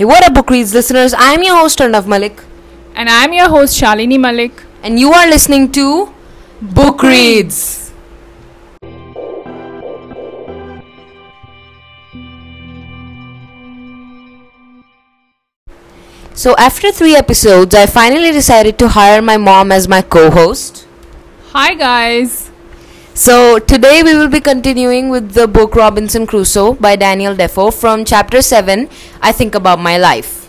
Hey, what up, Book Reads listeners? I am your host, Arnav Malik, And I'm your host Shalini Malik. and you are listening to Book Reads. So, after three episodes, I finally decided to hire my mom as my co host. Hi guys. So, today we will be continuing with the book Robinson Crusoe by Daniel Defoe from chapter 7 I Think About My Life.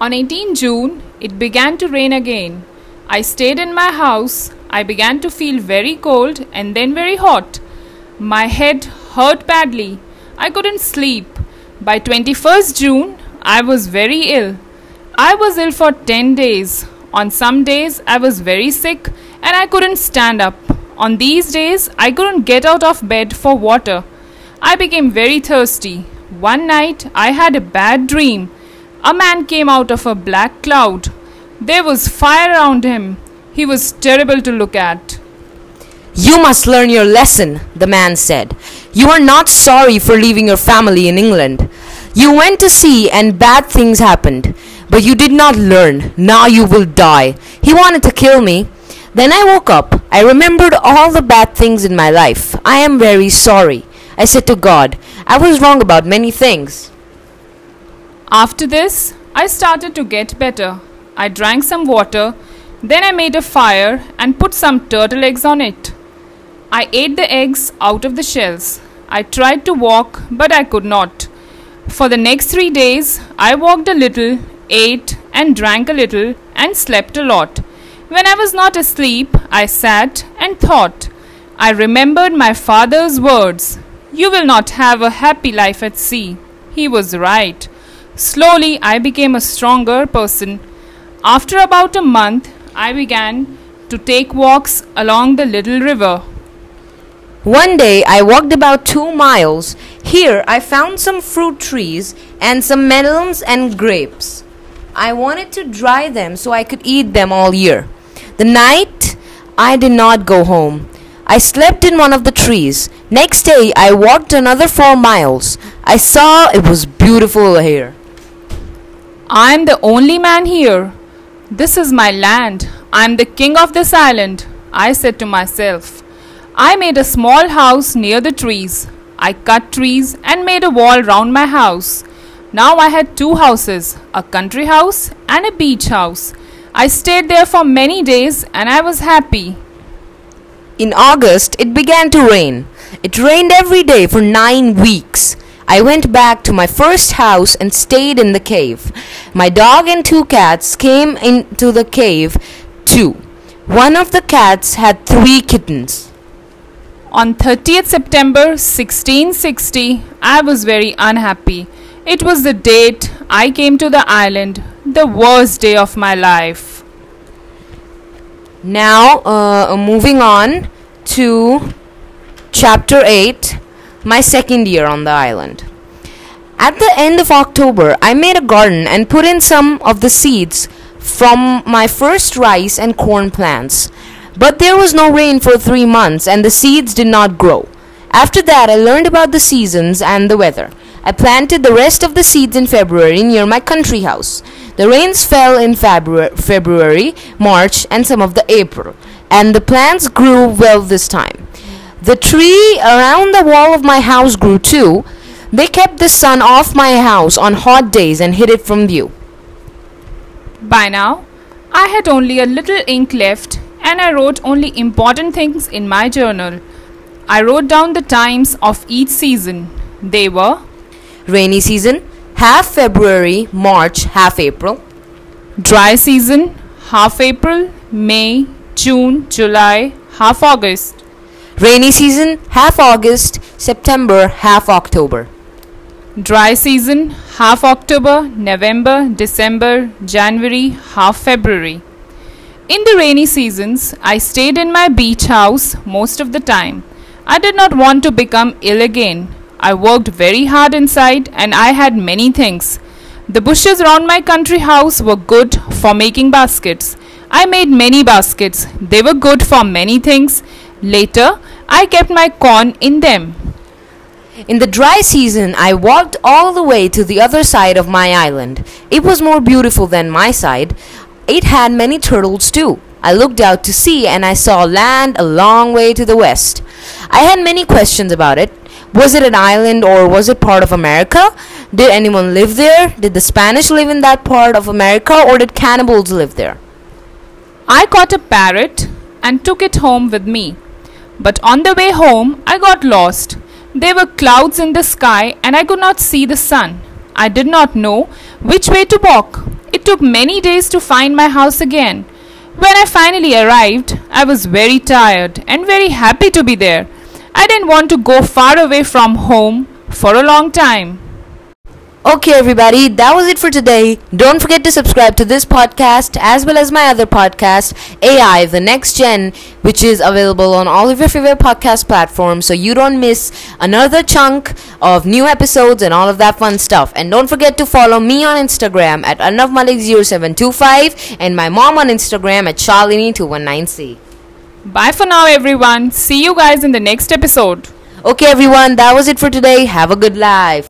On 18 June, it began to rain again. I stayed in my house. I began to feel very cold and then very hot. My head hurt badly. I couldn't sleep. By 21st June, I was very ill. I was ill for 10 days. On some days, I was very sick and I couldn't stand up. On these days, I couldn't get out of bed for water. I became very thirsty. One night, I had a bad dream. A man came out of a black cloud. There was fire around him. He was terrible to look at. You must learn your lesson, the man said. You are not sorry for leaving your family in England. You went to sea and bad things happened, but you did not learn. Now you will die. He wanted to kill me. Then I woke up. I remembered all the bad things in my life. I am very sorry. I said to God, I was wrong about many things. After this, I started to get better. I drank some water, then I made a fire and put some turtle eggs on it. I ate the eggs out of the shells. I tried to walk, but I could not. For the next three days, I walked a little, ate and drank a little, and slept a lot. When I was not asleep, I sat and thought. I remembered my father's words You will not have a happy life at sea. He was right. Slowly, I became a stronger person. After about a month, I began to take walks along the little river. One day I walked about two miles. Here I found some fruit trees and some melons and grapes. I wanted to dry them so I could eat them all year. The night I did not go home. I slept in one of the trees. Next day I walked another four miles. I saw it was beautiful here. I am the only man here. This is my land. I am the king of this island. I said to myself. I made a small house near the trees. I cut trees and made a wall round my house. Now I had two houses a country house and a beach house. I stayed there for many days and I was happy. In August, it began to rain. It rained every day for nine weeks. I went back to my first house and stayed in the cave. My dog and two cats came into the cave too. One of the cats had three kittens. On 30th September 1660, I was very unhappy. It was the date I came to the island, the worst day of my life. Now, uh, moving on to chapter 8 my second year on the island. At the end of October, I made a garden and put in some of the seeds from my first rice and corn plants. But there was no rain for three months and the seeds did not grow. After that, I learned about the seasons and the weather. I planted the rest of the seeds in February near my country house. The rains fell in February, February, March, and some of the April, and the plants grew well this time. The tree around the wall of my house grew too. They kept the sun off my house on hot days and hid it from view. By now, I had only a little ink left and I wrote only important things in my journal. I wrote down the times of each season. They were Rainy season, half February, March, half April. dry season, half April, May, June, July, half August. Rainy season, half August, September, half October. Dry season, half October, November, December, January, half February. In the rainy seasons, I stayed in my beach house most of the time. I did not want to become ill again. I worked very hard inside and I had many things. The bushes around my country house were good for making baskets. I made many baskets. They were good for many things. Later, I kept my corn in them. In the dry season, I walked all the way to the other side of my island. It was more beautiful than my side. It had many turtles too. I looked out to sea and I saw land a long way to the west. I had many questions about it. Was it an island or was it part of America? Did anyone live there? Did the Spanish live in that part of America or did cannibals live there? I caught a parrot and took it home with me. But on the way home, I got lost. There were clouds in the sky and I could not see the sun. I did not know which way to walk. It took many days to find my house again. When I finally arrived, I was very tired and very happy to be there. I didn't want to go far away from home for a long time. Okay, everybody, that was it for today. Don't forget to subscribe to this podcast as well as my other podcast, AI The Next Gen, which is available on all of your favorite podcast platforms so you don't miss another chunk of new episodes and all of that fun stuff. And don't forget to follow me on Instagram at anavmalik0725 and my mom on Instagram at Shalini219C. Bye for now, everyone. See you guys in the next episode. Okay, everyone, that was it for today. Have a good life.